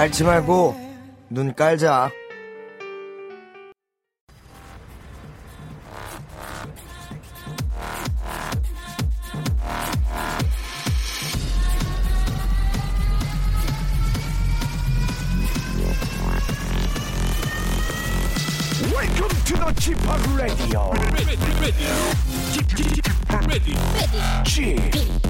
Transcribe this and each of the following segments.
앓지 말고 눈 깔자. Welcome to the Chip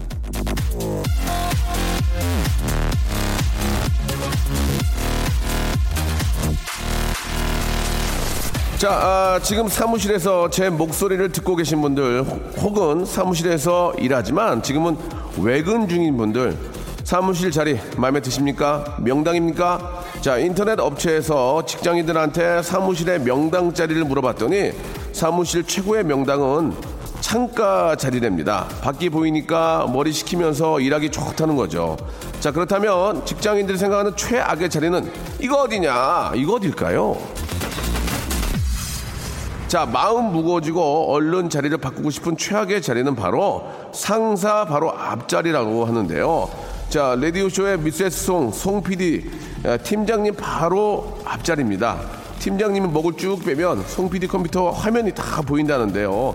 자 아, 지금 사무실에서 제 목소리를 듣고 계신 분들 혹은 사무실에서 일하지만 지금은 외근 중인 분들 사무실 자리 마음에 드십니까? 명당입니까? 자, 인터넷 업체에서 직장인들한테 사무실의 명당 자리를 물어봤더니 사무실 최고의 명당은 창가 자리랍니다. 밖이 보이니까 머리 식히면서 일하기 좋다는 거죠. 자, 그렇다면 직장인들이 생각하는 최악의 자리는 이거 어디냐? 이거 어딜까요? 자, 마음 무거워지고 얼른 자리를 바꾸고 싶은 최악의 자리는 바로 상사 바로 앞자리라고 하는데요. 자, 라디오쇼의 미세스 송, 송 PD, 팀장님 바로 앞자리입니다. 팀장님이 목을 쭉 빼면 송 PD 컴퓨터 화면이 다 보인다는데요.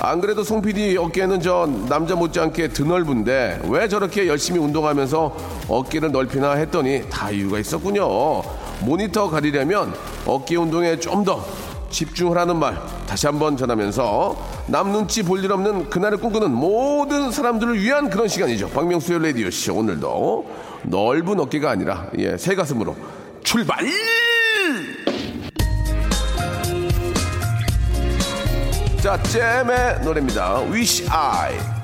안 그래도 송 PD 어깨는 저 남자 못지않게 드넓은데 왜 저렇게 열심히 운동하면서 어깨를 넓히나 했더니 다 이유가 있었군요. 모니터 가리려면 어깨 운동에 좀 더 집중하라는 말 다시 한번 전하면서 남 눈치 볼 일 없는 그날을 꿈꾸는 모든 사람들을 위한 그런 시간이죠. 박명수의 라디오 씨 오늘도 넓은 어깨가 아니라 예, 새 가슴으로 출발! 자, 잼의 노래입니다. Wish I.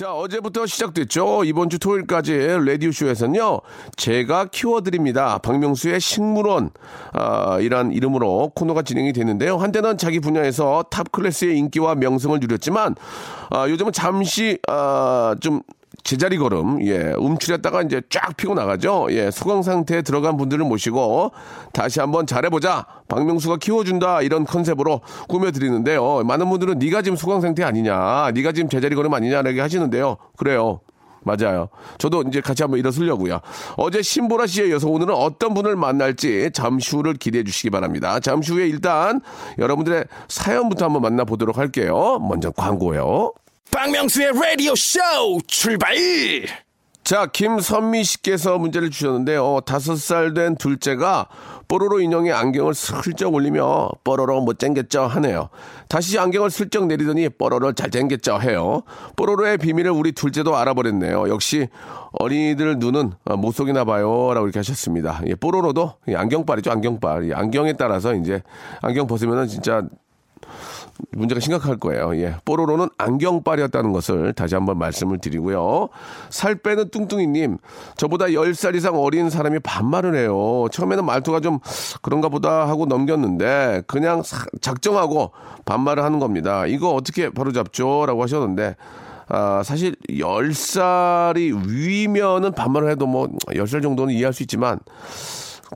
자, 어제부터 시작됐죠. 이번 주 토요일까지 라디오쇼에서는요, 제가 키워드립니다. 박명수의 식물원, 아, 이란 이름으로 코너가 진행이 됐는데요. 한때는 자기 분야에서 탑 클래스의 인기와 명성을 누렸지만, 아, 요즘은 잠시, 아, 좀, 제자리 걸음, 예, 움츠렸다가 이제 쫙 피고 나가죠. 예, 소강 상태에 들어간 분들을 모시고 다시 한번 잘해보자. 박명수가 키워준다. 이런 컨셉으로 꾸며드리는데요. 많은 분들은 네가 지금 소강 상태 아니냐. 네가 지금 제자리 걸음 아니냐라고 하시는데요. 그래요. 맞아요. 저도 이제 같이 한번 일어서려고요. 어제 신보라 씨에 이어서 오늘은 어떤 분을 만날지 잠시 후를 기대해 주시기 바랍니다. 잠시 후에 일단 여러분들의 사연부터 한번 만나보도록 할게요. 먼저 광고요. 박명수의 라디오 쇼 출발. 자, 김선미 씨께서 문제를 주셨는데요. 다섯 살 된 둘째가 뽀로로 인형에 안경을 슬쩍 올리며 뽀로로 못생겼죠 하네요. 다시 안경을 슬쩍 내리더니 뽀로로 잘생겼죠 해요. 뽀로로의 비밀을 우리 둘째도 알아버렸네요. 역시 어린이들 눈은 못 속이나 봐요. 라고 이렇게 하셨습니다. 예, 뽀로로도 안경빨이죠. 안경빨. 이 안경에 따라서 이제 안경 벗으면은 진짜 문제가 심각할 거예요. 예. 뽀로로는 안경빨이었다는 것을 다시 한번 말씀을 드리고요. 살 빼는 뚱뚱이님, 저보다 10살 이상 어린 사람이 반말을 해요. 처음에는 말투가 좀 그런가 보다 하고 넘겼는데, 그냥 사, 작정하고 반말을 하는 겁니다. 이거 어떻게 바로 잡죠? 라고 하셨는데, 아, 사실 10살이 위면은 반말을 해도 뭐 10살 정도는 이해할 수 있지만,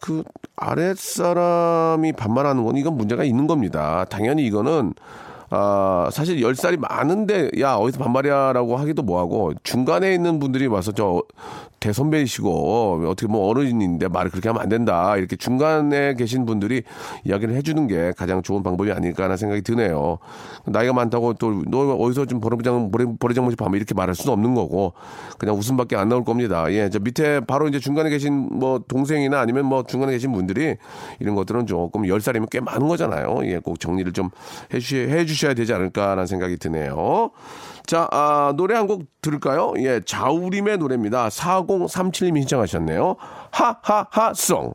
그 아랫사람이 반말하는 건 이건 문제가 있는 겁니다. 당연히 이거는 아, 사실 10살이 많은데, 야, 어디서 반말이야 라고 하기도 뭐하고, 중간에 있는 분들이 와서 저 대선배이시고, 어떻게 뭐 어른인데 말을 그렇게 하면 안 된다. 이렇게 중간에 계신 분들이 이야기를 해주는 게 가장 좋은 방법이 아닐까라는 생각이 드네요. 나이가 많다고 또, 너 어디서 좀 버리장, 버리장머지 밤에 이렇게 말할 수는 없는 거고, 그냥 웃음밖에 안 나올 겁니다. 예, 저 밑에 바로 이제 중간에 계신 뭐 동생이나 아니면 뭐 중간에 계신 분들이 이런 것들은 조금 10살이면 꽤 많은 거잖아요. 예, 꼭 정리를 좀 해주셔야 되지 않을까라는 생각이 드네요. 자, 아, 노래 한 곡 들을까요? 예, 자우림의 노래입니다. 4037님이 신청하셨네요. 하하하송.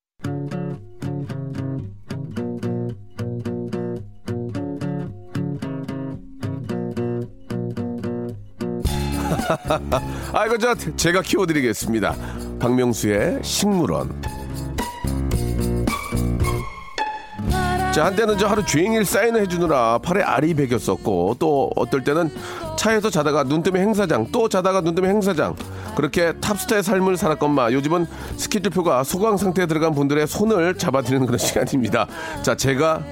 아, 이거 저 제가 키워드리겠습니다. 박명수의 식물원. 자, 한때는 저 하루 종일 사인을 해주느라 팔에 알이 베겼었고, 또 어떨 때는 차에서 자다가 눈 뜨면 행사장, 또 자다가 눈 뜨면 행사장. 그렇게 탑스타의 삶을 살았건만 요즘은 스케줄표가 소강 상태에 들어간 분들의 손을 잡아드리는 그런 시간입니다. 자, 제가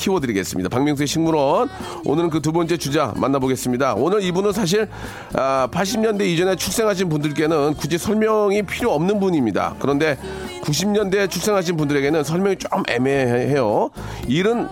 키워드리겠습니다. 박명수의 식물원. 오늘은 그 두 번째 주자 만나보겠습니다. 오늘 이분은 사실 아, 80년대 이전에 출생하신 분들께는 굳이 설명이 필요 없는 분입니다. 그런데 90년대에 출생하신 분들에게는 설명이 좀 애매해요. 일은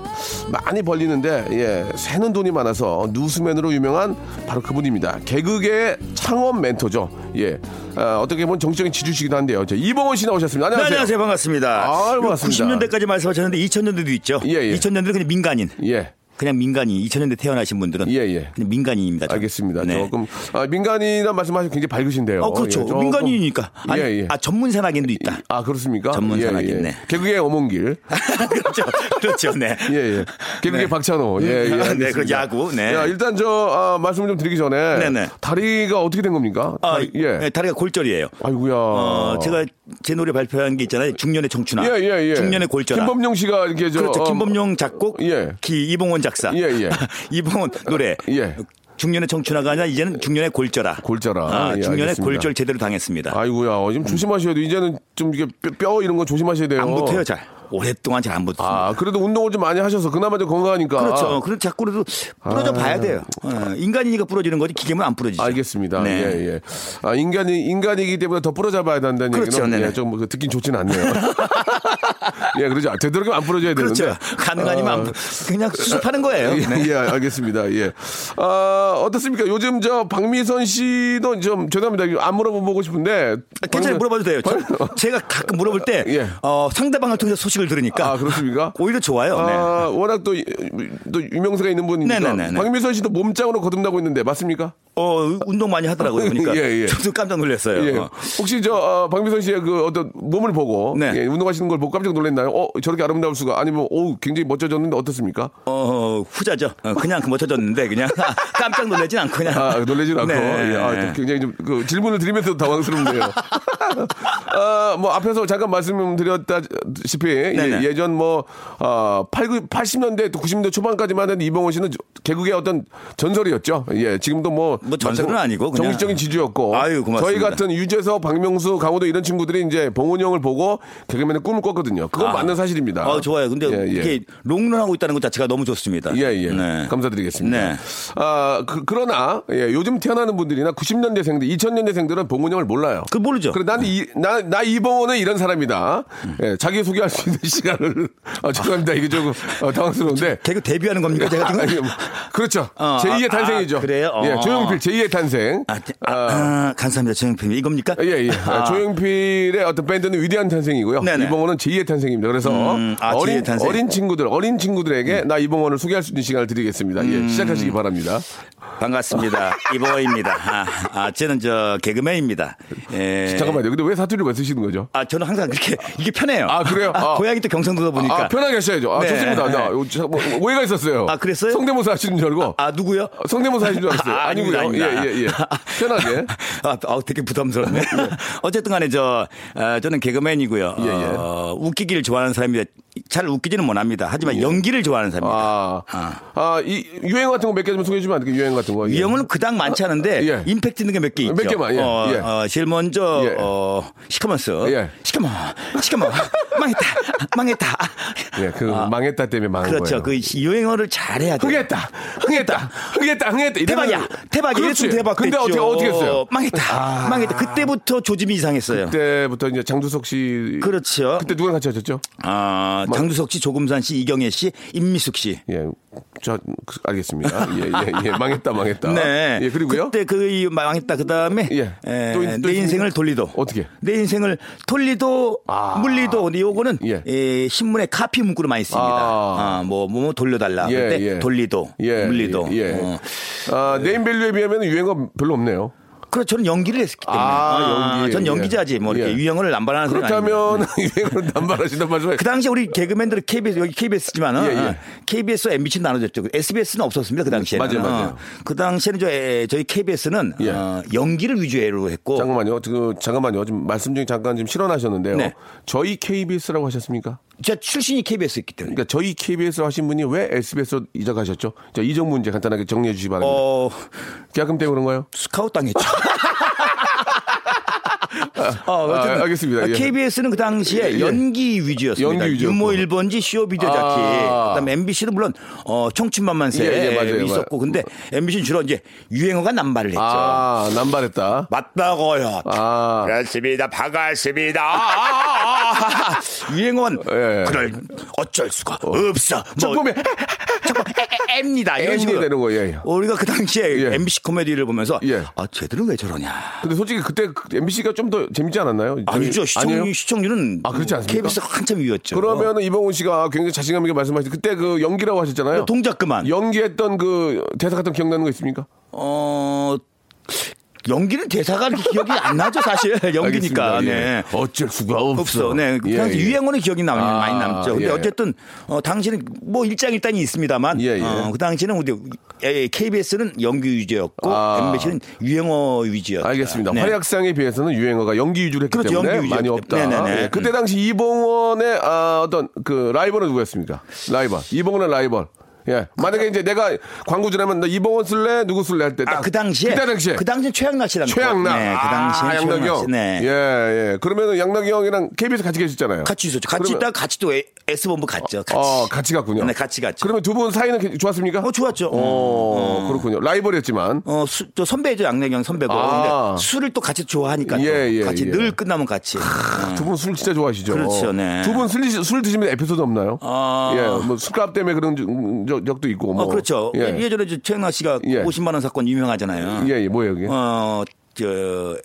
많이 벌리는데 예, 새는 돈이 많아서 누수맨으로 유명한 바로 그분입니다. 개그계의 창업 멘토죠. 예, 아, 어 떻게 보면 정치적인 지주시기도 한데요. 자, 이봉원 씨 나오셨습니다. 네, 안녕하세요. 안녕하세요. 반갑습니다. 아유, 반갑습니다. 90년대까지 말씀하셨는데 2000년대도 있죠. 예, 예. 2000년대는 그냥 민간인. 예. 그냥 민간인. 2000년대 태어나신 분들은 예, 예. 그냥 민간인입니다. 저. 알겠습니다. 네. 조금 아, 민간이란 말씀하시면 굉장히 밝으신데요. 어, 그렇죠. 예, 민간인이니까. 아니, 예, 예. 아, 전문 산악인도 있다. 아 그렇습니까? 전문 예, 산악인, 예. 네. 개그의 어몽길. 그렇죠. 그렇죠. 네. 예, 예. 개그의 네. 박찬호. 예, 예. 아, 네, 알겠습니다. 그 야구, 네. 야, 일단 저 아, 말씀 좀 드리기 전에 네네. 다리가 어떻게 된 겁니까? 아, 다리, 예. 네, 다리가 골절이에요. 아이고야. 어, 제가 제 노래 발표한 게 있잖아요. 중년의 청춘아. 예, 예, 예. 중년의 골절아. 김범용 씨가 이렇게 저 그렇죠. 어, 김범용 작곡, 예. 기 이봉원 작사. 예, 예. 이봉원 노래. 예. 중년의 청춘아가 아니라 이제는 중년의 골절아. 골절아. 아, 예, 중년의 알겠습니다. 골절 제대로 당했습니다. 아이고야. 어, 좀 조심하셔야 돼요. 이제는 좀 이게 뼈, 뼈 이런 거 조심하셔야 돼요. 안 붙어요, 잘. 오랫동안 잘 안 붙습니다. 아, 그래도 운동을 좀 많이 하셔서 그나마 좀 건강하니까. 그렇죠. 그런 자꾸 그래도 부러져 봐야 돼요. 어, 인간이니까 부러지는 거지 기계면 안 부러지죠. 알겠습니다. 네. 예, 예. 아, 인간이, 인간이기 때문에 더 부러져 봐야 된다는 그렇죠. 얘기는. 예, 좀그 듣긴 좋진 않네요. 예, 그러죠. 되도록이면 안 부러져야 되는데. 그렇죠. 가능하니만 안 부- 그냥 수습하는 거예요. 예, 네. 예, 알겠습니다. 예. 아, 어떻습니까? 요즘 저 박미선 씨도 좀 죄송합니다. 안 물어보고 싶은데. 아, 괜찮아요. 박미선- 물어봐도 돼요. 저- 박- 제가 가끔 물어볼 때 예. 어, 상대방을 통해서 소식을 들으니까 아, 그렇습니까? 오히려 좋아요. 네. 아, 워낙 또, 이- 또 유명세가 있는 분이니까. 네네네네. 박미선 씨도 몸짱으로 거듭나고 있는데 맞습니까? 어, 운동 많이 하더라고요. 보니까 예, 예. 저도 깜짝 놀랐어요. 예. 어. 혹시 저 어, 박미선 씨의 그 어떤 몸을 보고 네. 예, 운동하시는 걸 보고 깜짝 놀랐나요? 어 저렇게 아름다울 수가 아니면 오 굉장히 멋져졌는데 어떻습니까? 어, 후자죠. 어, 그냥 그 멋져졌는데 그냥 깜짝 놀라진 않고 그냥. 아 놀라진 않고 네. 예, 아, 굉장히 좀 그 질문을 드리면서도 당황스럽네요. 아, 뭐 앞에서 잠깐 말씀드렸다시피. 예, 전뭐 어, 8, 80년대 또 90년대 초반까지만 해도 이봉원 씨는 개그의 어떤 전설이었죠. 예, 지금도 뭐, 뭐 전설은 아니고 그냥. 정식적인 지주였고 아유, 고맙습니다. 저희 같은 유재석, 박명수, 강호도 이런 친구들이 이제 봉훈이 형을 보고 개그맨의 꿈을 꿨거든요. 그건 아. 맞는 사실입니다. 어, 좋아요. 근데 예, 예. 이렇게 롱런하고 있다는 것 자체가 너무 좋습니다. 예, 예. 네. 감사드리겠습니다. 네. 아, 그, 러나 예, 요즘 태어나는 분들이나 90년대생들, 2000년대생들은 봉훈 형을 몰라요. 그 모르죠. 그래, 나는 이, 나, 나 이봉원은 이런 사람이다. 예, 자기 소개할 수 있는 시간을. 아, 죄송합니다. 이게 조금 어, 당황스러운데. 개그 데뷔하는 겁니까? 제가 지금? 아니, 뭐, 그렇죠. 어, 제2의 아, 탄생이죠. 아, 그래요? 어. 예, 조용필 제2의 탄생. 아, 아, 아, 감사합니다. 정영필 이겁니까? 예, 예. 아. 조용필의 어떤 밴드는 위대한 탄생이고요. 네네. 이봉원은 제2의 탄생 입니다. 그래서 음, 아, 어린, 제2의 탄생. 음. 어린 친구들, 어린 친구들에게 나 이봉원을 소개할 수 있는 시간을 드리겠습니다. 예, 시작하시기 바랍니다. 반갑습니다. 이보입니다. 아, 아, 저는 저 개그맨입니다. 예. 잠깐만요. 근데 왜 사투리를 왜 쓰시는 거죠? 아, 저는 항상 그렇게 이게 편해요. 아, 그래요? 아. 고향이 또 경상도다 보니까. 아, 편하게 하셔야죠. 아, 네. 좋습니다. 나, 요, 저, 뭐, 오해가 있었어요. 아, 그랬어요? 성대모사 하시는 줄 알고. 아, 누구요? 성대모사 하시는 줄 알았어요. 아, 아니고요. 아닙니다, 아닙니다. 예, 예, 예. 편하게. 아, 아, 되게 부담스럽네. 어쨌든 간에 저, 어, 저는 개그맨이고요. 예, 예. 어, 웃기기를 좋아하는 사람입니다. 잘 웃기지는 못합니다. 하지만 연기를 좋아하는 사람입니다. 아, 아. 아, 이 유행 같은 거 몇 개 좀 소개해 주면 안 될까요? 유행 같은 거. 예. 유형은 그닥 많지 않은데 예. 임팩트 있는 게 몇 개 있죠. 몇 개만, 예, 어, 예. 어, 제일 먼저 예. 어, 시커먼스. 예. 시커먼, 시커먼, 망했다, 망했다. 예, 그 아, 망했다 때문에 망한 그렇죠. 거예요. 그 유행어를 잘해야 돼. 흥했다, 흥했다, 흥했다, 흥했다. 대박이야, 대박이야. 그렇지. 대박 근데. 어떻게 어떻게 했어요? 망했다, 망했다. 그때부터 조짐이 이상했어요. 그때부터 이제 장두석 씨. 그렇죠. 그때 누구랑 같이 하셨죠? 아, 장두석 씨, 조금산 씨, 이경혜 씨, 임미숙 씨. 예, 저 그, 알겠습니다. 예, 예, 예, 망했다. 망했다. 네. 예, 그리고요. 그때 그이 망했다. 그 다음에 예. 또 있- 또 내? 인생을 돌리도. 어떻게? 내 인생을 돌리도 아. 물리도. 요거는 예. 예, 신문에 카피 문구로 많이 씁니다. 아. 아, 뭐, 뭐, 뭐 돌려 달라. 예, 그때 예. 돌리도. 예, 물리도. 예. 예. 어. 아, 네임밸류에 비하면 유행어 별로 없네요. 그렇죠. 저는 연기를 했기 때문에. 아, 연기. 전 예. 연기자지. 뭐 이렇게 예. 유행어를 남발하는 그렇다면. 유행어는 남발하신단 말씀에 그 당시에 우리 개그맨들은 KBS 여기 KBS지만은 어, 예, 예. KBS와 MBC 나눠졌죠. SBS는 없었습니다. 그 당시에. 맞아요, 맞아요. 그 당시에는 저, 에, 저희 KBS는 예. 어, 연기를 위주로 했고 잠깐만요. 그 잠깐만요. 지금 말씀 중에 잠깐 좀 실언하셨는데요. 네. 저희 KBS라고 하셨습니까? 제가 출신이 KBS였기 때문에. 그러니까 저희 KBS 하신 분이 왜 SBS로 이적하셨죠? 자, 이적 문제 간단하게 정리해 주시기 바랍니다. 어, 계약금 때문에 그런가요? 스카웃 당했죠. 어, 아, 알겠습니다. 예. KBS는 그 당시에 예. 연기 위주였습니다. 연기 위주였고. 유머 1번지 쇼 비디오 자키. 아. 그다음에 MBC도 물론 어, 청춘만 만세 예, 예, 맞아요. 있었고 근데 MBC는 주로 이제 유행어가 남발을 했죠. 아, 남발했다. 맞다고요. 아. 그렇습니다. 반갑습니다. 아, 아, 아. 유행어는 예. 그럴 어쩔 수가 없어. 쭉 보면 자꾸 M니다 이런 식으로 되는 거예요. 예. 우리가 그 당시에 예. MBC 코미디를 보면서 예. 아 쟤들은 왜 저러냐. 근데 솔직히 그때 MBC가 좀더 재밌지 않았나요? 아니죠? 시청 시청률은 아, 그렇지 않습니까? KBS 가 한참 위였죠. 그러면은 이봉훈 씨가 굉장히 자신감 있게 말씀하신 그때 그 연기라고 하셨잖아요. 동작 그만. 연기했던 그 대사 같은 거 기억나는 거 있습니까? 어 연기는 대사가 기억이 안 나죠 사실 연기니까. 알겠습니다. 예. 네. 어쩔 수가 없어. 없어. 네. 그 예, 당시 예. 유행어는 기억이 나, 아, 많이 남죠. 근데 예. 어쨌든, 어, 당시는 뭐 일장 일단이 있습니다만, 예, 예. 어, 그 당시는 우리 예, KBS는 연기 위주였고, 아. MBC는 유행어 위주였다. 알겠습니다. 네. 활약상에 비해서는 유행어가 연기 위주로 했기 그렇죠, 때문에 연기 많이 없다. 네네네. 예, 그때 당시 이봉원의 아, 어떤 그 라이벌은 누구였습니까? 라이벌. 이봉원의 라이벌. 예. 만약에 이제 내가 광고주라면 너 이봉원 쓸래? 누구 쓸래? 할 때. 아, 딱그 당시에? 그때 당시에. 그 당시에 최양락 씨랑. 최양락. 네, 그 당시에 아, 양락이 형. 씨. 네. 예, 예. 그러면은 양락이 형이랑 KBS 같이 계셨잖아요. 같이 있었죠. 같이 그러면- 있다가 같이 또 S본부 갔죠. 같이. 어, 같이 갔군요. 네, 같이 갔죠. 그러면 두 분 사이는 괜- 좋았습니까? 어, 좋았죠. 어, 그렇군요. 라이벌이었지만. 어, 수, 저 선배죠. 양래경 선배고. 아. 근데 술을 또 같이 좋아하니까. 예, 예, 또 같이 예. 늘 끝나면 같이. 두분 술 진짜 좋아하시죠? 그렇죠, 네. 두분 술, 술 드시면 에피소드 없나요? 아. 예, 뭐 술값 때문에 그런 적- 적- 적도 있고. 뭐. 어, 그렇죠. 예, 예. 전에 최양락 씨가 예. 50만 원 사건 유명하잖아요. 예, 예, 뭐예요, 이게? 어, 저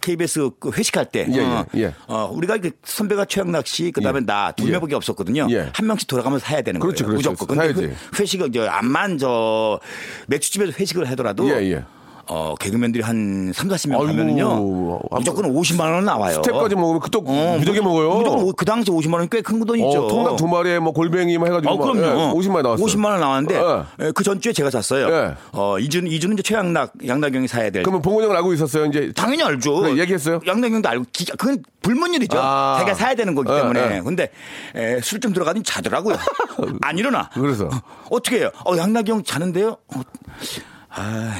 KBS 그 회식할 때, 예, 어, 예, 예. 어, 우리가 이제 선배가 최양락 씨, 그 다음에 예. 나두 예. 명밖에 없었거든요. 예. 한 명씩 돌아가면서 사야 되는 그렇죠, 거예요. 그렇죠. 무조건. 근데. 그 회식을 저 암만 저 맥주집에서 회식을 하더라도 예, 예. 어, 개그맨들이 한 3, 40명 아이고, 가면은요. 무조건 50만 원 나와요. 스텝까지 먹으면 그 또 무지하게 먹어요. 무조건 오- 그 당시 50만 원이 꽤 큰 돈이죠. 어, 통닭 두 마리에 뭐 골뱅이 뭐 해가지고. 어, 막, 그럼요. 예, 50만 원 나왔어요. 50만 원 나왔는데 예. 예, 그 전주에 제가 샀어요. 예. 어, 이준 이준은 이제 최양락 양락 형이 사야 될. 그러면 봉원 형을 알고 있었어요, 이제. 당연히 알죠. 네, 얘기했어요? 양락 형도 알고 기가 그건 불문율이죠. 아. 자기가 사야 되는 거기 예, 때문에. 예. 근데 에, 술좀 들어가더니 자더라고요. 안 일어나. 그래서? 어떻게 해요? 어, 양락경 자는데요. 어, 아,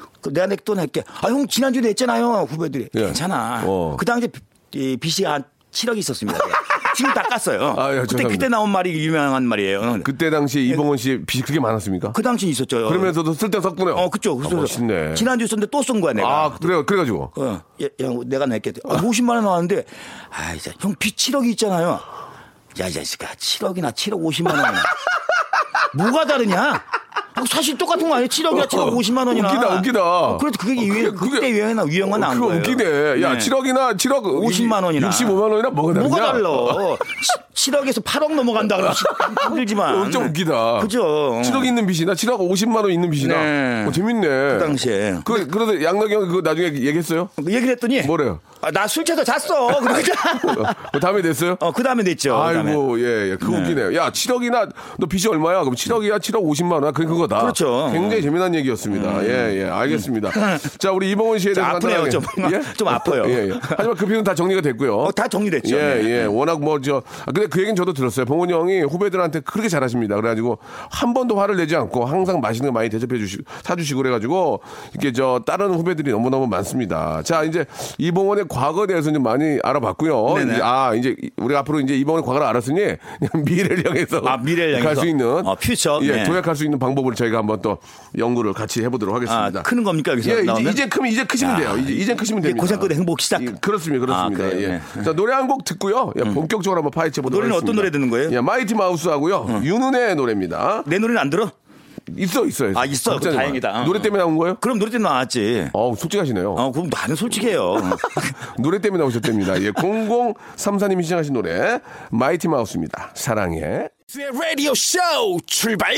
그 내가 내돈 낼게. 아, 형 지난주에 냈잖아요. 후배들이. 예. 괜찮아. 어. 그 당시에 이 빚이 한 7억이 있었습니다. 지금 닦았어요. 아, 예, 그때 죄송합니다. 그때 나온 말이 유명한 말이에요. 그때 당시 이봉원 씨 빚이 그렇게 많았습니까? 그 당시 있었죠. 그러면서도 쓸데 덕분에. 어, 그쵸. 아, 멋있네. 지난주에 썼는데 또쏜 거야, 내가. 아, 그래요. 그래가지고. 어, 야, 야, 내가 낼게. 아, 50만 원 나왔는데, 아, 이제 형빚 7억이 있잖아요. 야, 이 자식아, 7억이나 7억 50만 원이나. 뭐가 다르냐? 아, 사실 똑같은 거 아니에요? 7억이나 7억 50만 원이나. 어, 웃기다, 웃기다. 어, 그래도 그게 유행, 그때 유행이나 유행어 나온 그거 거예요. 웃기네. 야, 네. 7억이나 7억 50만 원이나. 65만 원이나 뭐가 다르냐? 뭐가 달라? 7억에서 8억 넘어간다 그러면 힘들지만. 어, 좀 웃기다. 그죠. 7억 있는 빚이나 7억 50만 원 있는 빚이나. 네. 어, 재밌네. 그 당시에. 그, 그래서 양락이 형 그거 나중에 얘기했어요? 얘기를 했더니. 뭐래요? 아, 나 술 취해서 잤어. 그러니까. 그 다음에 됐어요? 어, 그 다음에 냈죠. 그다음에. 아이고, 예, 예. 그거 웃기네요. 야, 7억이나, 너 빚이 얼마야? 그럼 7억이야, 7억 50만 원. 그게 그거다. 그렇죠. 음. 굉장히 재미난 얘기였습니다. 예, 예. 알겠습니다. 자, 우리 이봉원 씨에 좀 대해서 아프네요. 좀. 좀 아파요. 예, 예. 하지만 그 비는 다 정리가 됐고요. 어, 다 정리됐죠. 예, 네. 예. 워낙 뭐, 저, 아, 근데 그 얘기는 저도 들었어요. 봉훈 형이 후배들한테 그렇게 잘하십니다. 그래가지고 한 번도 화를 내지 않고 항상 맛있는 거 많이 대접해 주시고, 사주시고 그래가지고 이게 저, 다른 후배들이 너무너무 많습니다. 자, 이제 이봉원의 과거에 대해서 좀 많이 알아봤고요. 네네. 이제 아, 이제 우리가 앞으로 이제 이봉원의 과거를 알았으니 미래를 향해서. 아, 미래를 갈 향해서. 수 있는. 어, 퓨처. 예, 네. 도약할 수 있는 방법을 저희가 한번 또 연구를 같이 해보도록 아, 하겠습니다. 크는 겁니까, 여기서? 예, 이제, 나오면? 이제 크면 이제 크시면 야, 돼요. 이제 이제 크시면 됩니다. 고생 끝에 행복 시작. 예, 그렇습니다, 그렇습니다. 아? 예. 네. 자 노래 한 곡 듣고요. 예, 본격적으로 한번 파헤쳐 보도록 노래는 하겠습니다. 어떤 노래 듣는 거예요? 예, 마이티 마우스하고요. 윤은의 노래입니다. 내 노래는 안 들어? 있어 있어요. 아, 있어. 다행이다. 어. 노래 때문에 나온 거예요? 그럼 노래 때문에 나왔지. 어 솔직하시네요. 어, 그럼 나는 솔직해요. 노래 때문에 나오셨답니다. 예, 0034님이 시청하신 노래 마이티 마우스입니다. 사랑해. 라디오 쇼 출발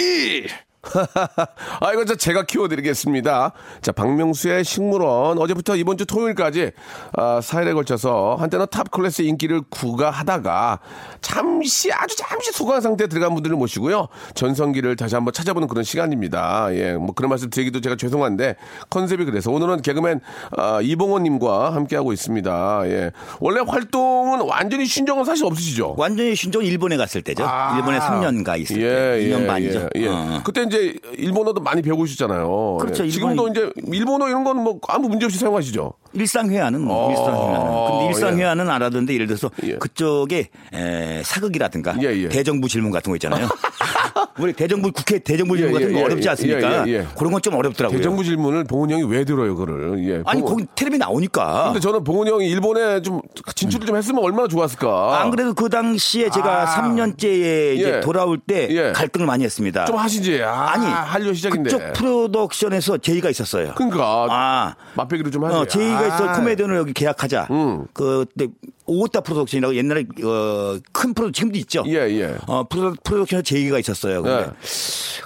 아, 이거 저 제가 키워드리겠습니다. 자, 박명수의 식물원. 어제부터 이번 주 토요일까지, 아, 4일에 걸쳐서 한때는 탑 클래스 인기를 구가하다가 잠시, 아주 잠시 소강 상태에 들어간 분들을 모시고요. 전성기를 다시 한번 찾아보는 그런 시간입니다. 예, 뭐 그런 말씀 드리기도 제가 죄송한데 컨셉이 그래서 오늘은 개그맨, 아, 이봉원님과 함께하고 있습니다. 예. 원래 활동은 완전히 신정은 사실 없으시죠? 완전히 신종 일본에 갔을 때죠. 아. 일본에 3년 가 있을 때. 2년 반이죠. 예, 예. 어. 그때 이제 일본어도 많이 배우셨잖아요. 그렇죠. 예. 지금도 이제 일본어 이런 건 뭐 아무 문제 없이 사용하시죠. 일상회화는 뭐 어, 일상회화는. 근데 일상회화는 알아듣는데 예를 들어서 예. 그쪽에 에, 사극이라든가 예, 예. 대정부 질문 같은 거 있잖아요. 우리 대정부 국회 대정부 질문 예, 같은 거 예, 어렵지 예, 않습니까? 예, 예, 예. 그런 건 좀 어렵더라고요. 대정부 질문을 봉은 형이 왜 들어요, 그거를? 예. 아니 거기 텔레비 나오니까. 근데 저는 봉원 형이 일본에 좀 진출을 좀 했으면 얼마나 좋았을까. 안 그래도 그 당시에 제가 아. 3년째에 이제 예. 돌아올 때 예. 갈등을 많이 했습니다. 좀 하시지. 아, 아니 한류 시작인데. 그쪽 프로덕션에서 제의가 있었어요. 그러니까 아, 맛배기로 좀 하지. 어, 제의가 아. 있어 코미디언을 여기 계약하자. 음. 그때 오타 프로덕션이라고 옛날에 어, 큰 프로 지금도 있죠. 예, 예. 어, 프로, 프로덕션에 제의가 있었어요. 근데 예.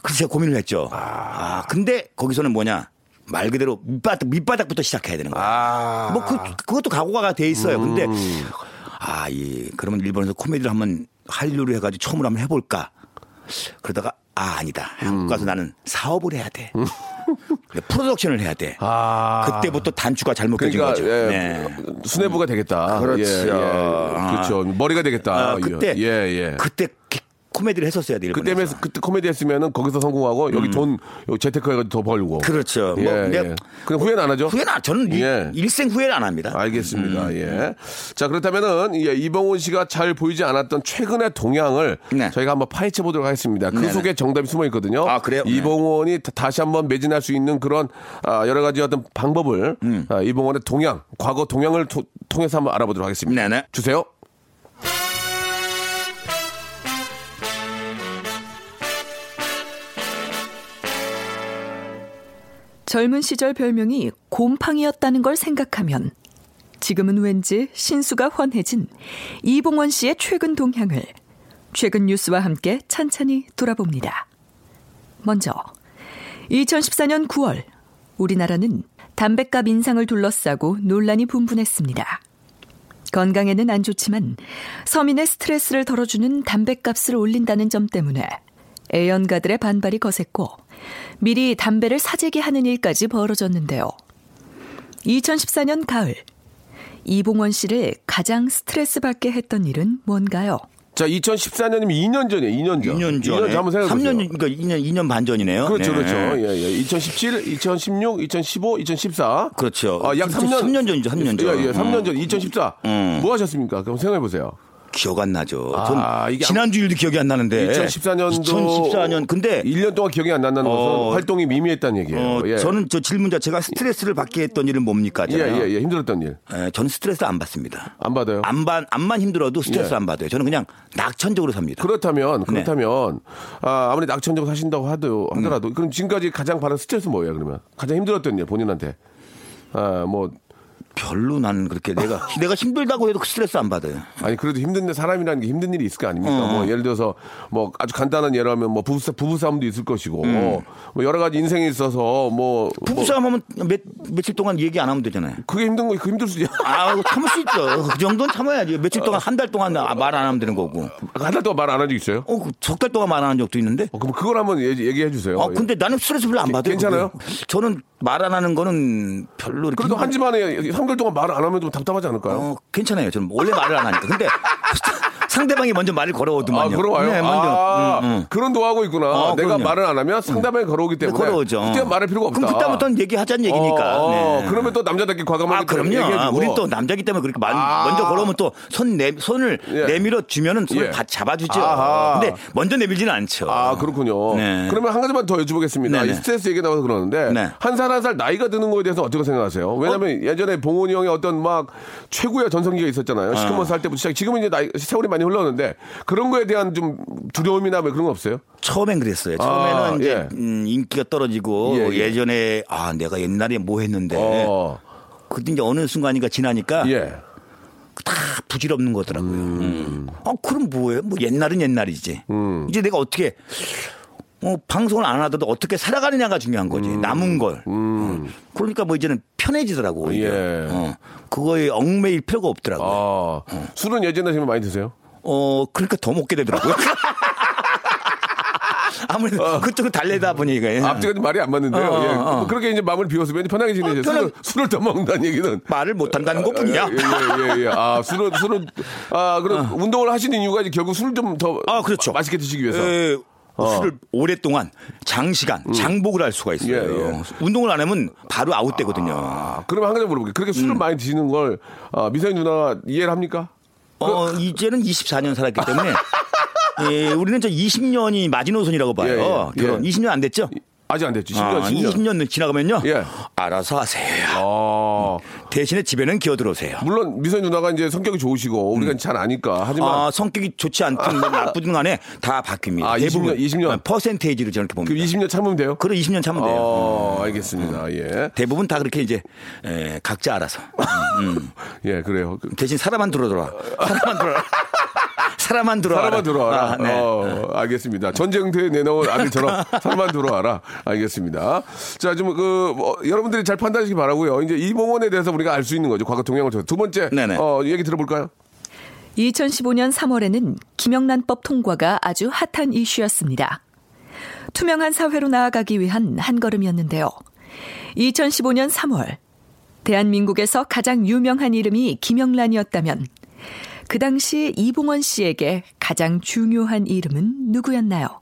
그래서 제가 고민을 했죠. 아, 근데 거기서는 뭐냐 말 그대로 밑바닥 밑바닥부터 시작해야 되는 거야. 아. 음. 뭐 그, 그것도 각오가 돼 있어요. 근데 아, 이 그러면 일본에서 코미디를 한번 한류로 해가지고 처음으로 한번 해볼까. 그러다가 아 아니다. 음. 한국 가서 나는 사업을 해야 돼. 그래, 프로덕션을 해야 돼. 아. 그때부터 단추가 잘못된 그러니까 거죠. 예, 네. 수뇌부가 되겠다. 그렇죠. 예, 예. 그렇죠. 머리가 되겠다. 아, 그때 예, 예. 그때 기- 코미디를 했었어야 돼. 그때 일본에서. 그때 코미디 했으면은 거기서 성공하고 여기 돈 여기 재테크 해가지고 더 벌고. 그렇죠. 예, 뭐 예. 내가 그럼 후회는 안 하죠? 후회는 안- 저는 일- 예. 일생 후회를 안 합니다. 알겠습니다. 예. 자, 그렇다면은, 예, 이봉훈 씨가 잘 보이지 않았던 최근의 동향을 네. 저희가 한번 파헤쳐 보도록 하겠습니다. 그 네네. 속에 정답이 숨어 있거든요. 아, 그래요? 네. 이봉원이 다- 다시 한번 매진할 수 있는 그런 아, 여러 가지 어떤 방법을 음. 아, 이봉원의 동향, 과거 동향을 토- 통해서 한번 알아보도록 하겠습니다. 네네. 주세요. 젊은 시절 별명이 곰팡이였다는 걸 생각하면 지금은 왠지 신수가 환해진 이봉원 씨의 최근 동향을 최근 뉴스와 함께 찬찬히 돌아봅니다. 먼저 2014년 9월 우리나라는 담뱃값 인상을 둘러싸고 논란이 분분했습니다. 건강에는 안 좋지만 서민의 스트레스를 덜어주는 담뱃값을 올린다는 점 때문에 애연가들의 반발이 거셌고 미리 담배를 사재기 하는 일까지 벌어졌는데요. 2014년 가을 이봉원 씨를 가장 스트레스 받게 했던 일은 뭔가요? 자, 2014년이면 2년 전이에요. 2년 전. 2년 2년 전에 전 한번 생각해 보세요. 3년 그러니까 2년 2년 반 전이네요. 그렇죠, 네. 그렇죠. 예, 예. 2017, 2016, 2015, 2014. 그렇죠. 아, 약 진짜 3년. 3년 전이죠, 3년 전. 예, 예, 3년 음. 전. 2014. 음. 뭐 하셨습니까? 그럼 생각해 보세요. 기억 안 나죠. 아, 전 지난주일도 기억이 안 나는데. 2014년도 2014년 근데 1년 동안 기억이 안 난다는 것은 어, 활동이 미미했다는 얘기예요. 어, 예. 저는 저 질문 자체가 스트레스를 받게 했던 일은 뭡니까? 예, 예, 예. 힘들었던 일. 예, 저는 스트레스 안 받습니다. 안 받아요. 안반 안만 힘들어도 스트레스 예. 안 받아요. 저는 그냥 낙천적으로 삽니다. 그렇다면 네. 그렇다면 아, 아무리 낙천적으로 사신다고 하도 음. 하더라도 그럼 지금까지 가장 받은 스트레스 뭐예요? 그러면 가장 힘들었던 일 본인한테 아 뭐 별로 나는 그렇게 내가 내가 힘들다고 해도 그 스트레스 안 받아요. 아니 그래도 힘든데 사람이라는 게 힘든 일이 있을 거 아닙니까? 어. 뭐 예를 들어서 뭐 아주 간단한 예를 하면 뭐 부부 부부 싸움도 있을 것이고 뭐 여러 가지 인생에 있어서 뭐, 뭐 음. 부부 싸움 하면 몇, 며칠 동안 얘기 안 하면 되잖아요. 그게 힘든 거그 힘들 수 있죠. 아, 참을 수 있죠. 그 정도는 참아야지. 며칠 동안 한 달 동안 말 안 하면 되는 거고. 한 달 동안 말 안 한 적 있어요? 어, 석 달 동안 말 안 한 적도 있는데. 어, 그럼 그걸 한번 얘기, 해 주세요. 아, 근데 나는 스트레스 별로 안 받아요. 괜찮아요? 그게. 저는 말 안 하는 거는 별로. 그래도 한 집안에 3개월 동안 말안 하면 좀 답답하지 않을까요? 어, 괜찮아요. 저는 원래 말을 안 하니까. 근데 상대방이 먼저 말을 걸어오더만요. 아, 걸어와요? 네, 먼저. 아, 음, 음. 그런 노하고 있구나. 어, 내가 그럼요. 말을 안 하면 상대방이 걸어오기 때문에. 걸어오죠. 그때 말할 필요가 없다. 그럼 그때부터는 얘기하자는 얘기니까. 어, 어, 네. 그러면 또 남자답게 과감하게 아, 그럼요. 아, 우린 또 남자기 때문에 그렇게 말- 아. 먼저 걸어오면 또 손 내, 손을 예. 내밀어 주면은 손을 예. 다 잡아주죠. 아하. 근데 먼저 내밀지는 않죠. 아, 그렇군요. 네. 그러면 한 가지만 더 여쭤보겠습니다. 스트레스 얘기 나와서 그러는데 네. 한살 한 살 나이가 드는 거에 대해서 어떻게 생각하세요? 왜냐면 예전에 봉훈이 형의 어떤 막 최고의 전성기가 있었잖아요. 시커먼 살 때부터 시작. 지금은 이제 나이 세월이 많이 흘렀는데 그런 거에 대한 좀 두려움이나 뭐 그런 거 없어요? 처음엔 그랬어요. 처음에는 아, 이제 예. 음, 인기가 떨어지고 예, 예. 예, 전에아 내가 옛날에 뭐 했는데 어. 그때 이제 어느 순간인가 지나니까 예. 다 부질없는 거더라고요. 음. 아 그럼 뭐예요? 뭐 옛날은 옛날이지. 음. 이제 내가 어떻게 어, 방송을 안 하더라도 어떻게 살아가느냐가 중요한 거지. 남은 걸. 음. 그러니까 뭐 이제는 편해지더라고. 예. 어, 그거에 얽매일 필요가 없더라고요. 어. 아, 술은 예전에 지금 많이 드세요? 그러니까 더 먹게 되더라고요. 아무래도 그쪽을 달래다 보니까. 예. 어. 앞뒤가 좀 말이 안 맞는데요. 어, 어, 예. 어. 그렇게 이제 마음을 비웠으면 편하게 지내세요. 어, 편하게- 술을, 더 먹는다는 얘기는. 말을 못 한다는 것 뿐이야. 예, 예, 예, 예. 아, 술은, 술은, 아, 그럼 운동을 하시는 이유가 이제 결국 술을 좀더 아, 그렇죠. 맛있게 드시기 위해서. 에, 술을 오랫동안 장시간 장복을 할 수가 있어요. 예, 예. 운동을 안 하면 바로 아웃되거든요. 아, 그러면 한 가지 물어볼게요. 그렇게 술을 음. 많이 드시는 걸, 아, 미선이 누나가 이해를 합니까? 어, 이제는 24년 살았기 때문에 예, 우리는 저 20년이 마지노선이라고 봐요. 예, 예. 결혼 예. 20년 안 됐죠? 아직 안 됐죠. 10년, 아, 10년. 20년 지나가면요. 예. 알아서 하세요. 아, 대신에 집에는 기어들어오세요. 물론 미선이 누나가 이제 성격이 좋으시고 우리가 잘 아니까 하지만 아, 성격이 좋지 않든 뭐 나쁘든 간에 다 바뀝니다. 아, 20년, 20년. 어, 퍼센테이지로 저렇게 그 봅니다. 20년 참으면 돼요? 그래 20년 참으면 돼요. 어, 알겠습니다. 예. 대부분 다 그렇게 이제 에, 각자 알아서. 음. 예, 그래요. 그- 대신 사람만 들어들어. 사람만 들어. 사람만 들어. 사람만 들어와라. 아, 네. 어, 알겠습니다. 전쟁터에 내놓은 아들처럼 사람만 들어와라. 알겠습니다. 자, 좀 그, 뭐, 여러분들이 잘 판단하시기 바라고요 이제 이봉원에 대해서 우리가 알 수 있는 거죠. 과거 동향을 통해서. 두 번째, 네네. 어, 얘기 들어볼까요? 2015년 3월에는 김영란법 통과가 아주 핫한 이슈였습니다. 투명한 사회로 나아가기 위한 한 걸음이었는데요. 2015년 3월, 대한민국에서 가장 유명한 이름이 김영란이었다면 그 당시 이봉원 씨에게 가장 중요한 이름은 누구였나요?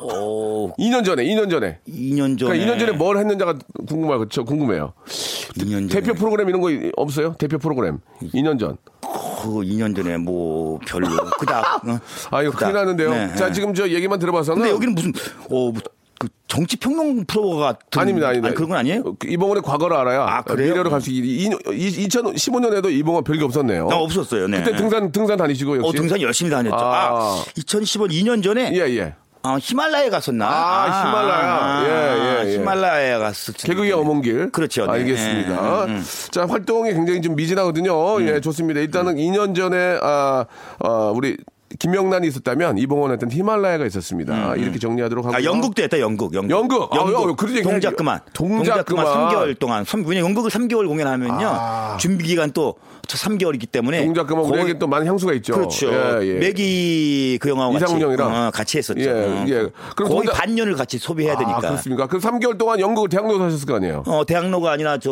오, 2년 전에, 2년 전에. 2년 전에. 그러니까 2년 전에 뭘 했는지가 궁금해요. 그렇죠? 궁금해요. 2년 전에. 대표 프로그램 이런 거 없어요? 대표 프로그램. 2년 전. 그 2년 전에 뭐 별로. 그닥. 어? 아, 이거 큰일 그닥. 나는데요. 네, 자, 네. 지금 저 얘기만 들어봐서는. 근데 여기는 무슨 어, 뭐, 그 정치 평론 프로가 같은 아닙니다, 아닙니다. 아니, 그런 건 아니에요? 그 이봉원의 과거를 알아야 아? 미래로 갈 수 있기. 2015년에도 이봉원 별게 없었네요. 나 없었어요. 네. 그때 등산 등산 다니시고 역시. 어, 등산 열심히 다녔죠. 아. 아, 2015 2년 전에 예, 예. 아, 히말라야 갔었나? 아, 히말라야. 예, 예, 예. 히말라야 갔었. 개그의 어몽길. 그렇죠. 네. 알겠습니다. 예, 음, 음. 자, 활동이 굉장히 좀 미진하거든요. 예, 좋습니다. 일단은 2년 전에, 아, 어, 우리, 김영란이 있었다면 이봉원한테는 히말라야가 있었습니다. 이렇게 정리하도록 하고. 아, 영국도 했다, 영국. 영국. 영국. 아, 어, 그런 얘기 동작 해야지. 그만. 동작 그만. 3개월 동안. 삼- 왜냐 영국을 3개월 공연하면요. 아. 준비 기간 또 3개월이기 때문에. 동작 그만 거의- 우리에게 또 많은 향수가 있죠. 그렇죠. 예, 예. 매기 그 영화와 같이. 이상훈 형이랑. 어, 같이 했었죠. 예, 어. 예. 그럼 거의 동작- 반년을 같이 소비해야 되니까. 아, 그렇습니까? 그 3개월 동안 영국을 대학로에서 하셨을 거 아니에요? 어, 대학로가 아니라 저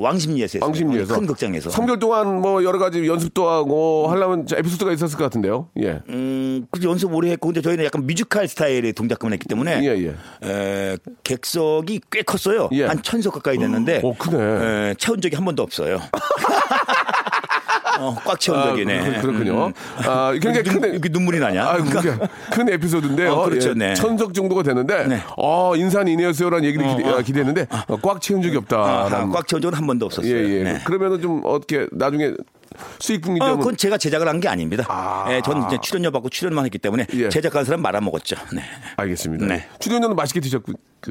왕십리에서. 왕십리에서. 큰 극장에서. 3개월 동안 뭐 여러 가지 연습도 하고 하려면 저 에피소드가 있었을 것 같은데요. 예. 음, 그 연습 오래 했고 근데 저희는 약간 뮤지컬 스타일의 창작극을 했기 때문에 예, 예. 에, 객석이 꽤 컸어요. 예. 한 천석 가까이 됐는데 오, 크네. 에, 채운 적이 한 번도 없어요. 어, 꽉 채운 아, 적이네. 그, 렇군요 아, 굉장히 눈, 큰, 에- 이렇게 눈물이 나냐? 아, 그게 큰 에피소드인데요. 어, 그렇죠, 예, 네. 천석 정도가 되는데, 네. 어, 인산인해였어요라는 얘기를 기대, 아, 기대했는데, 어, 꽉 채운 적이 없다. 아. 꽉 채운 적은 한 번도 없었어요. 예, 예. 네. 그러면은 좀 어떻게 나중에 수익 어, 좀 그건 제가 제작을 한 게 아닙니다. 예, 저는 이제 출연료 받고 출연만 했기 때문에 예. 제작한 사람 말아먹었죠. 네. 알겠습니다. 네. 출연료는 맛있게 드셨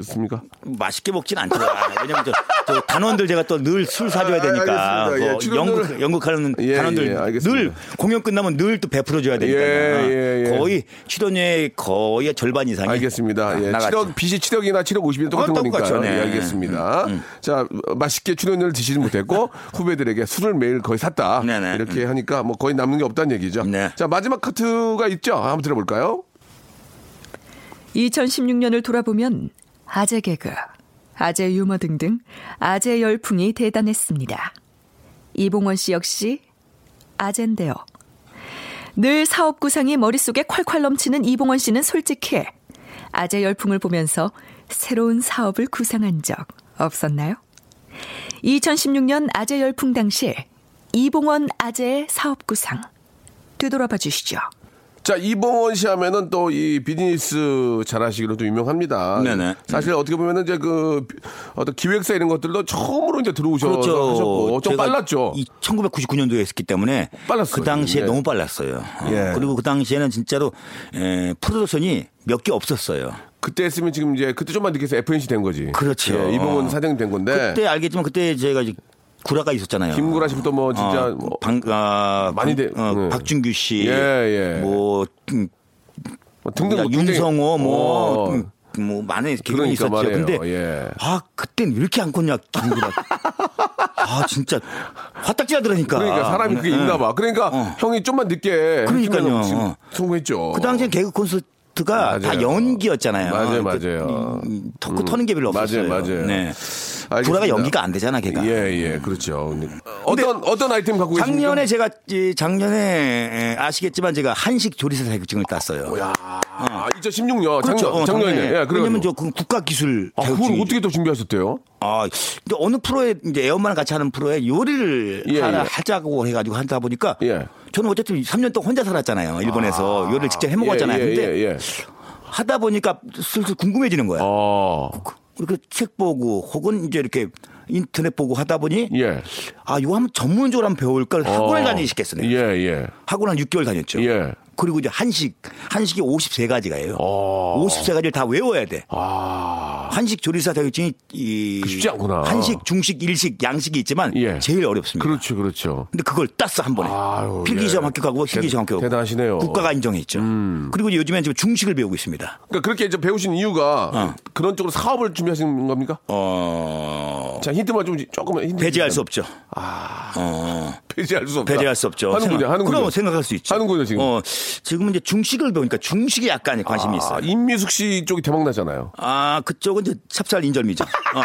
습니까? 맛있게 먹진 않죠. 아, 왜냐면 저, 저 단원들 제가 또 늘 술 사줘야 되니까. 알겠습니다. 예, 그 출연료를- 연극, 연극하는 예, 단원들 예. 늘 공연 끝나면 늘 또 베풀어 줘야 되니까. 예, 예, 예. 거의 출연료의 거의 절반 이상이. 알겠습니다. 예. 7억, 빚이 7억이나 7억 50이나 똑같은 어, 거니까. 네. 예, 알겠습니다. 자, 맛있게 출연료를 드시지 못했고, 후배들에게 술을 매일 거의 샀다. 네네. 이렇게 하니까 뭐 거의 남는 게 없다는 얘기죠. 네. 자, 마지막 카트가 있죠? 한번 들어볼까요? 2016년을 돌아보면 아재 개그, 아재 유머 등등 아재 열풍이 대단했습니다. 이봉원 씨 역시 아재인데요. 늘 사업 구상이 머릿속에 콸콸 넘치는 이봉원 씨는 솔직히 아재 열풍을 보면서 새로운 사업을 구상한 적 없었나요? 2016년 아재 열풍 당시 이봉원 아재의 사업 구상 되돌아봐 주시죠. 자, 이봉원 씨 하면은 또 이 비즈니스 잘하시기로 또 유명합니다. 네네. 사실 어떻게 보면은 이제 그 어떤 기획사 이런 것들도 처음으로 이제 들어오셔서 하셨고 좀 빨랐죠. 이 1999년도에 했기 때문에 빨랐어요. 그 당시에 예. 너무 빨랐어요. 어, 예. 그리고 그 당시에는 진짜로 에, 프로덕션이 몇 개 없었어요. 그때 했으면 지금 이제 그때 좀만 늦게 해서 FNC 된 거지. 그렇죠. 예, 이봉원 사장님 된 건데. 그때 알겠지만 그때 제가 이제 구라가 있었잖아요. 김구라 씨부터 뭐 진짜 어, 뭐 방, 아, 많이 방- 돼- 어, 네. 박준규 씨, 예, 예. 뭐 음, 뭐 등등 뭐 윤성호, 뭐, 어. 음, 뭐 많은 개그맨이 그러니까 있었죠. 말이에요. 근데 예. 아 그땐 왜 이렇게 안 컸냐 김구라. 아 진짜 화딱지 하더라니까. 그러니까 사람이 그게 네. 있나 봐. 그러니까 어. 형이 좀만 늦게 그러니까요. 어. 성공했죠. 그 당시엔 개그 콘서트 가다 맞아요. 연기였잖아요. 맞아요, 그, 맞아요. 이- 이 토크 터는 게 별로 맞아요, 없었어요. 맞아요. 네. 알겠습니다. 구라가 연기가 안 되잖아, 걔가. 예, 예, 그렇죠. 어떤 어떤 아이템 갖고 계십니까? 작년에 제가 이 작년에 에, 아시겠지만 제가 한식 조리사 자격증을 땄어요. 야, 2016년 그렇죠. 작년 어, 작년에. 작년에. 예, 왜냐면. 저 그 국가 기술 아, 그걸 어떻게 또 준비하셨대요? 아, 근데 어느 프로에 이제 애엄마랑 같이 하는 프로에 요리를 예, 하라 예. 하자고 해가지고 하다 보니까 예. 저는 어쨌든 3년 동안 혼자 살았잖아요. 일본에서 요리를 직접 해 먹었잖아요. 예, 예, 근데 예, 예. 하다 보니까 슬슬 궁금해지는 거야. 어. 이렇게 책 보고 혹은 이제 이렇게 인터넷 보고 하다 보니 예. 아 이거 한번 전문적으로 한번 배울걸 학원을 어. 다니기 시작했어요. 예, 예. 학원 한 6개월 다녔죠. 예. 그리고 이제 한식 한식이 53가지가예요. 어. 54가지를 다 외워야 돼. 아. 한식 조리사 자격증이 이 쉽지 않구나. 한식, 중식, 일식, 양식이 있지만 예. 제일 어렵습니다. 그렇죠, 그렇죠. 근데 그걸 땄어 한 번에. 아유, 필기 시험 예. 합격하고 실기 시험 대- 합격하고. 대단하시네요. 음. 국가가 인정했죠. 그리고 이제 요즘엔 지금 중식을 배우고 있습니다. 그러니까 그렇게 이제 배우신 이유가 어. 그런 쪽으로 사업을 준비하시는 겁니까? 어 자, 힌트만 좀 조금만 힌트. 배제할 수. 없죠. 어. 배제할 수 없다. 배제할 수 없죠. 하는군요, 생각- 하는군요. 그럼 생각할 수 있죠. 하는군요, 지금. 어, 지금은 이제 중식을 배우니까 중식에 약간 관심이 아, 있어요. 임미숙 씨 쪽이 대박 나잖아요. 아, 그쪽은 이제 찹쌀 인절미죠. 어, 어.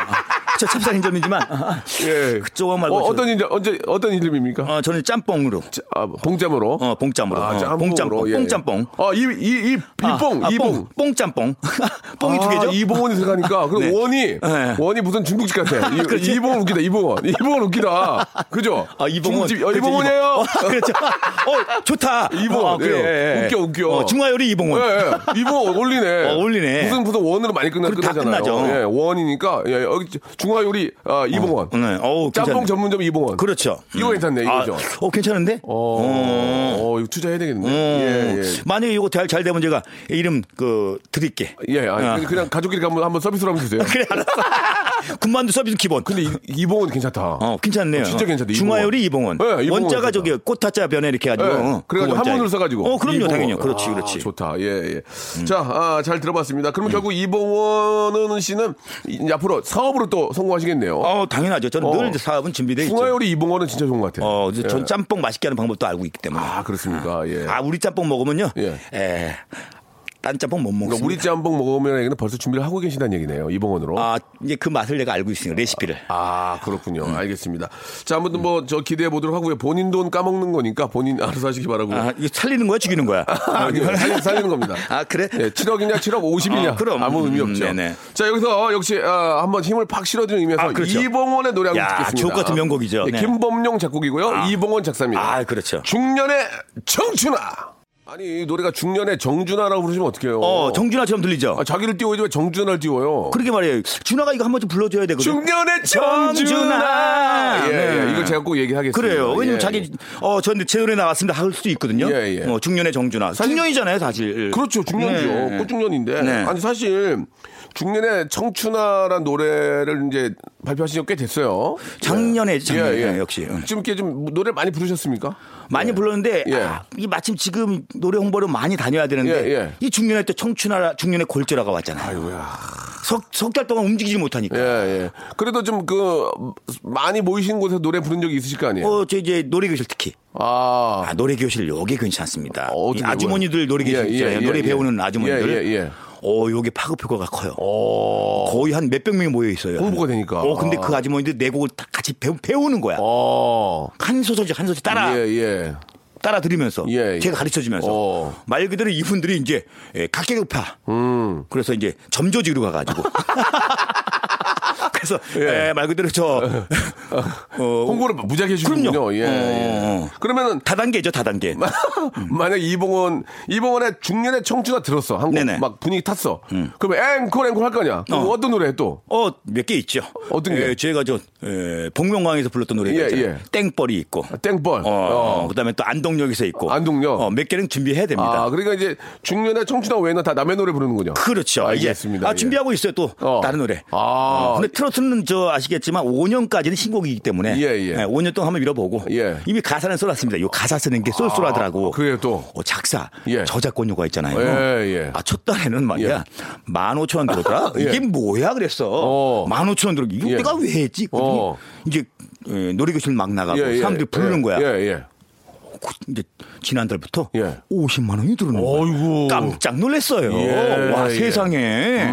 저 찹쌀 인절미지만 아, 예. 그쪽은 말고 어, 저- 어떤 이제 언제 어떤 이름입니까? 어, 저는 짬뽕으로. 자, 아, 봉짬으로. 어, 봉짬으로. 아, 어, 짬뽕으로. 봉짬뽕. 예, 예. 뽕짬뽕. 아, 이, 이, 이, 이뽕, 아, 이뽕. 뽕, 뽕짬뽕. 뽕이 두 아, 개죠? 이봉원이 들어가니까. 그럼 네. 원이, 네. 원이 무슨 중국집 같아. 이. 이봉원 웃기다, 이봉원. 이봉원 웃기다. 그죠? 아, 이봉원. 중국집, 어, 그렇죠, 이봉원이에요. 이봉. 어, 그렇죠. 어, 좋다. 이봉원. 어, 그래. 예, 웃겨, 웃겨. 어, 중화요리 이봉원. 예, 예. 이봉원 어울리네. 어, 어울리네. 무슨, 무슨 원으로 많이 끝나, 끝나잖아요. 끝나죠. 예, 원이니까. 예, 여기 중화 요리, 아, 이봉원. 네. 어우, 짬뽕 괜찮네. 전문점 이봉원. 그렇죠. 이거 괜찮네, 이거죠. 아, 어, 괜찮은데? 어, 어, 이거 투자해야 되겠는데. 어, 예, 예. 만약에 이거 잘, 잘 되면 제가 이름 그 드릴게. 예, 아니, 어. 그냥- 그냥 가족끼리 한번, 한번 서비스로 한번 주세요. 그래 알았어. 군만두 서비스 기본. 근데 이, 이봉원 괜찮다. 어, 괜찮네요. 어, 진짜 괜찮다. 중화요리 이봉원. 네, 이봉원 원자가 괜찮다. 저기 꽃타자 변에 이렇게 해가지고. 예, 어, 그래가지고 그. 한문을 써가지고. 어, 그럼요, 이봉원. 당연히. 그렇지, 아, 그렇지. 음. 좋다. 예, 예. 자, 아, 잘 들어봤습니다. 그럼 결국 이봉원 씨는 이- 앞으로 사업으로 또 성공하시겠네요. 어, 당연하죠. 저는 어. 늘 사업은 준비돼 있죠. 중화요리 이봉원은 진짜 좋은 것 같아요. 어, 이제 예. 전 짬뽕 맛있게 하는 방법도 알고 있기 때문에. 아, 그렇습니까? 예. 아, 우리 짬뽕 먹으면요. 예. 에, 딴 짬뽕 못 먹습니다. 그러니까 우리 짬뽕 먹으면 얘기는 벌써 준비를 하고 계시다는 얘기네요. 이봉원으로. 아, 이제 그 맛을 내가 알고 있으니까 레시피를. 아, 그렇군요. 음. 알겠습니다. 자, 아무튼 뭐, 저 기대해 보도록 하고요. 본인 돈 까먹는 거니까 본인 알아서 하시기 바라고. 아, 이거 살리는 거야, 죽이는 거야? 아니요, 살리, 살리는 겁니다. 아, 그래? 예, 7억이냐, 7억 50이냐. 아, 그럼. 아무 의미 음, 없죠. 네네. 자, 여기서 역시, 아, 한번 힘을 팍 실어주는 의미에서 아, 그렇죠. 이봉원의 노래 야, 듣겠습니다. 주옥 같은 명곡이죠. 예, 네. 김범용 작곡이고요. 이봉원 작사입니다. 아, 그렇죠. 중년의 정춘아. 아니, 이 노래가 중년의 정준하라고 부르시면 어떡해요. 어, 정준하처럼 들리죠? 아, 자기를 띄워야지 왜 정준하를 띄워요. 그러게 말이에요. 준하가 이거 한번좀 불러줘야 되거든. 중년의 정준하. 정준하. 예, 예. 네. 이거 제가 꼭 얘기하겠습니다. 그래요. 왜냐면 예. 자기, 어, 저제 노래 나왔습니다. 할 수도 있거든요. 예, 예. 어, 중년의 정준하. 중년이잖아요, 사실. 그렇죠. 중년이죠. 네. 꽃중년인데. 네. 아니, 사실, 중년의 청춘아란 노래를 이제 발표하신 지 꽤 됐어요. 작년에, 예. 작년에, 역시. 응. 지금 이렇게 좀 노래 많이 부르셨습니까? 많이 불렀는데 예. 아, 이 마침 지금 노래 홍보를 많이 다녀야 되는데 예, 예. 이 중년에 또 청춘하라 중년의 골조라가 왔잖아요. 아이고야. 석달 동안 움직이지 못하니까. 예, 예. 그래도 좀 그, 많이 모이신 곳에서 노래 부른 적이 있으실 거 아니에요? 어, 저 이제 노래교실 특히. 아. 아, 노래교실 요게 괜찮습니다. 어, 아주머니들 노래교실 예, 예, 있잖아요. 예, 노래 예. 배우는 아주머니들. 어, 요게 파급 효과가 커요. 어. 거의 한 몇백 명이 모여 있어요. 홍보가 되니까. 어, 근데 그 아주머니들 내 곡을 다 같이 배우, 배우는 거야. 어. 한 소절씩 한 소절 따라 예, 예. 따라 들으면서 예, 예. 제가 가르쳐 주면서 어. 말 그대로 이분들이 이제 예, 각계급파 음. 그래서 이제 점조지로 가가지고 그래서 예. 에, 말 그대로 저 어, 홍보를 무지하게 해주는군요. 그럼요. 예, 어, 예. 어. 그러면은 다단계죠, 다단계. 만약 이봉원 이봉원의 중년의 청춘가 들었어. 음. 막 분위기 탔어. 그러면 앵콜 앵콜 할 거냐? 어. 어. 떤 노래 해 또? 어, 몇 개 있죠. 어떤 게? 에, 제가 저, 에, 복면가왕에서 불렀던 노래가 예. 예. 땡벌이 있고. 아, 땡벌. 어, 어. 그 다음에 또 안동역에서 있고. 안동역? 어, 몇 개는 준비해야 됩니다. 아, 그러니까 이제 중년의 청춘하고 외에는 다 남의 노래 부르는군요. 그렇죠. 알겠습니다. 아, 예. 준비하고 있어요, 또. 어. 다른 노래. 아. 어, 근데 트로트 는 저 아시겠지만 5년까지는 신곡이기 때문에. 예, 예. 5년 동안 한번 밀어보고. 예. 이미 가사는 써놨습니다. 요 가사 쓰는 게 쏠쏠하더라고. 아, 그래요, 또? 어, 작사. 예. 저작권 요가 있잖아요. 예, 예. 아, 첫 달에는 말이야. 만 오천 원 들었더라? 예. 이게 뭐야 그랬어. 어. 만 오천 원 들어. 이거 예. 내가 왜 했지? 어. 이제 예, 놀이교실 막 나가고 사람들이 부르는 예, 거야. 이제 지난달부터 예. 50만 원이 들어오는. 어이구. 깜짝 놀랐어요. 예, 와 예. 세상에.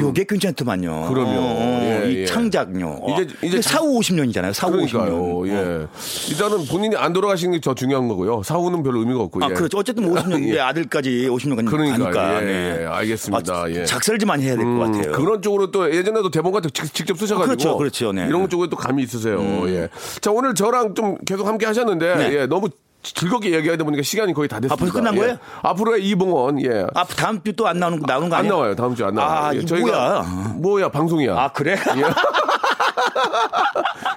요게 괜찮더만요. 그럼요. 어, 예, 이 예. 창작요. 이제- 이제 이제 이제 4, 5, 50년이잖아요. 4, 5, 50년. 그러니까요. 예. 일단은 본인이 안 돌아가시는 게더 중요한 거고요. 사후는 별로 의미가 없고. 아, 예. 그렇죠. 어쨌든 50년, 예. 아들까지 50년간 그러니까, 가니까. 예, 네. 예, 알겠습니다. 아, 예. 작사를 좀 많이 해야 될것 음, 같아요. 그런 쪽으로 또 예전에도 대본 같은 거 직- 직접 쓰셔가지고 그렇죠, 그렇죠, 네. 음. 이런 쪽에 또 감이 있으세요. 예. 자 오늘 저랑 좀 계속 함께 하셨는데 네. 예, 너무 즐겁게 얘기하다 보니까 시간이 거의 다 됐습니다. 아, 벌써 끝난 예. 거예요? 앞으로의 이봉원 예. 아, 다음 주 또 안 나오는, 나오는 거안 아니에요? 나와요. 다음 주에 안 나와요. 아, 예, 이게 뭐야? 뭐야 방송이야. 아, 그래?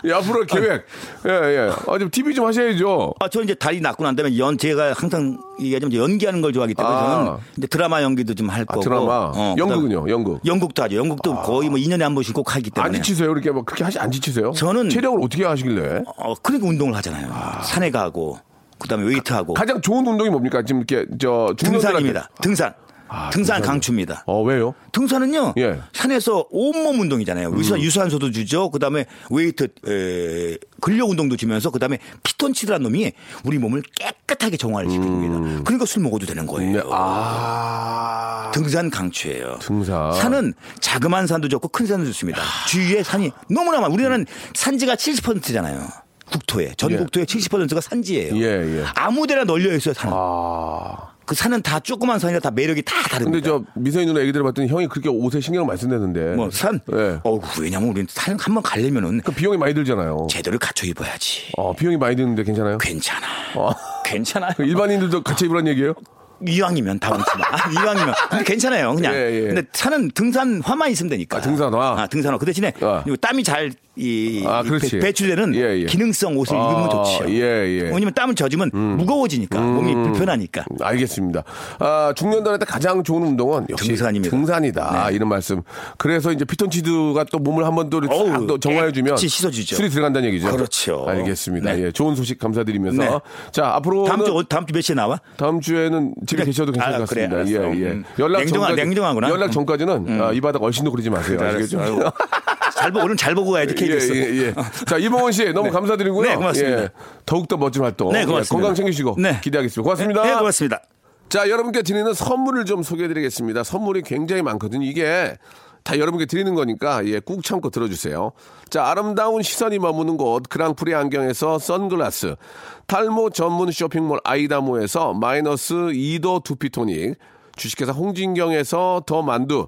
예, 앞으로 계획. 예, 예. 아, 좀 TV 좀 하셔야죠. 아, 저 이제 다리 낳고 난 다음에 연, 제가 항상 얘기하자면 연기하는 걸 좋아하기 때문에 아. 저는 이제 드라마 연기도 좀할 아, 거고. 드라마. 어, 연극은요, 연극. 연극도 하죠. 연극도 거의 뭐 2년에 한 번씩 꼭 하기 안 때문에. 지치세요? 이렇게 뭐 그렇게 하시 안 지치세요? 저는- 체력을 어떻게 하시길래? 어, 그러니까 운동을 하잖아요. 산에 가고, 그 다음에 웨이트하고. 가장 좋은 운동이 뭡니까? 지금 이렇게 저 등산입니다. 등산. 아, 등산 등산이요. 강추입니다. 어 왜요? 등산은요. 예. 음. 산에서 온몸 운동이잖아요. 유산, 유산소도 주죠. 그다음에 웨이트 에, 근력 운동도 주면서 그다음에 피톤치드라는 놈이 우리 몸을 깨끗하게 정화를 시킵니다. 그러니까 술 먹어도 되는 거예요. 음. 네. 아 등산 강추예요. 등산. 산은 자그마한 산도 좋고 큰 산도 좋습니다. 주위에 산이 너무나 많아. 우리나라는 산지가 70%잖아요. 국토에 전 예. 국토의 70%가 산지예요. 예, 예. 아무데나 널려 있어요 산은. 아. 그 산은 다 조그만 산이라 다 매력이 다 다릅니다. 근데 저 미선이 누나 얘기 들어봤더니 형이 그렇게 옷에 신경을 많이 쓴다는데. 뭐 산? 예. 어 왜냐면 우리는 산 한 번 가려면은 그 비용이 많이 들잖아요. 제대로 갖춰 입어야지. 어, 비용이 많이 드는데 괜찮아요? 괜찮아. 어. 괜찮아요. 그 일반인들도 같이 입으란 얘기예요? 이왕이면 다 얹지 마. 아, 이왕이면. 근데 괜찮아요. 그냥. 예, 예. 근데 산은 등산화만 있으면 되니까. 아, 등산화? 아, 등산화. 그 대신에 아. 땀이 잘 이, 아, 이 그렇지. 배- 배출되는 예, 예. 기능성 옷을 아, 입으면 좋죠. 예, 예. 왜냐면 땀을 젖으면 무거워지니까 몸이 불편하니까. 알겠습니다. 아, 중년들한테 가장 좋은 운동은 역시 등산입니다. 등산이다. 네. 이런 말씀. 그래서 이제 피톤치드가 또 몸을 한번더 어우, 또 정화해주면 씻어주죠. 술이 들어간다는 얘기죠. 그렇죠. 알겠습니다. 네. 예, 좋은 소식 감사드리면서 네. 자 앞으로 다음 주, 어, 다음 주 몇 시에 나와? 다음 주에는 집에 그래. 계셔도 괜찮을 아, 것 그래, 같습니다. 알았어. 예, 예. 음. 연락 냉정하- 전까지 냉정하구나. 연락 음. 전까지는 아, 이 바닥 얼씬도 그러지 마세요. 아시겠죠? 잘 보, 오늘 잘 보고 가야지, 예, KBS. 예, 예. 자, 이봉원 씨 너무 감사드리고요. 네, 고맙습니다. 예, 더욱 더 멋진 활동. 네, 예, 고맙습니다. 건강 챙기시고 네. 기대하겠습니다. 고맙습니다. 네, 고맙습니다. 자, 여러분께 드리는 선물을 좀 소개해드리겠습니다. 선물이 굉장히 많거든요. 이게 다 여러분께 드리는 거니까 예, 꾹 참고 들어주세요. 자, 아름다운 시선이 머무는 곳 그랑프리 안경에서 선글라스, 탈모 전문 쇼핑몰 아이다모에서 마이너스 2도 두피토닉, 주식회사 홍진경에서 더 만두,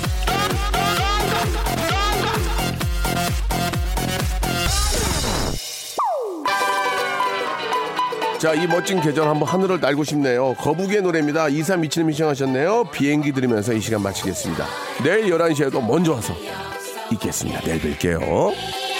자, 이 멋진 계절 한번 하늘을 날고 싶네요. 거북이의 노래입니다. 2327님 신청하셨네요. 비행기 들으면서 이 시간 마치겠습니다. 내일 11시에도 먼저 와서 있겠습니다. 내일 뵐게요.